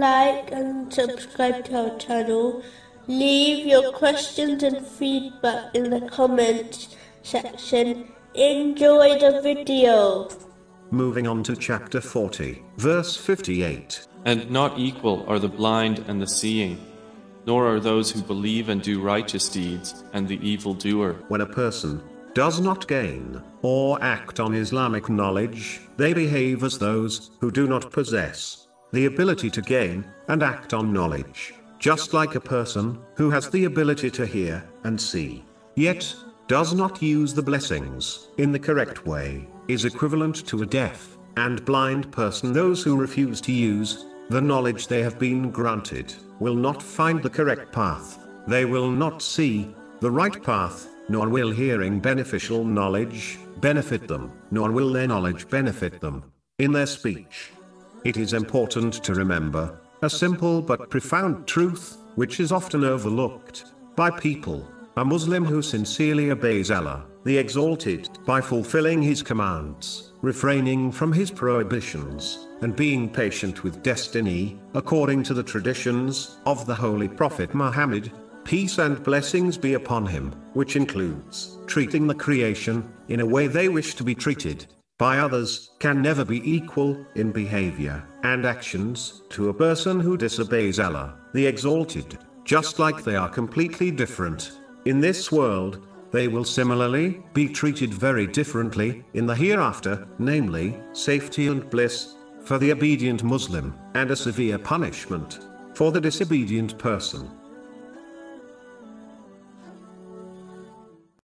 like and subscribe to our channel. Leave your questions and feedback in the comments section. Enjoy the video. Moving on to chapter 40, verse 58. And not equal are the blind and the seeing, nor are those who believe and do righteous deeds, and the evildoer. When a person does not gain or act on Islamic knowledge, they behave as those who do not possess the ability to gain and act on knowledge, just like a person who has the ability to hear and see, yet does not use the blessings in the correct way, is equivalent to a deaf and blind person. Those who refuse to use the knowledge they have been granted will not find the correct path, they will not see the right path, nor will hearing beneficial knowledge benefit them, nor will their knowledge benefit them in their speech. It is important to remember a simple but profound truth, which is often overlooked by people. A Muslim who sincerely obeys Allah, the Exalted, by fulfilling His commands, refraining from His prohibitions, and being patient with destiny, according to the traditions of the Holy Prophet Muhammad, peace and blessings be upon him, which includes treating the creation in a way they wish to be treated by others, can never be equal in behavior and actions to a person who disobeys Allah, the Exalted, just like they are completely different. In this world, they will similarly be treated very differently in the hereafter, namely, safety and bliss for the obedient Muslim, and a severe punishment for the disobedient person.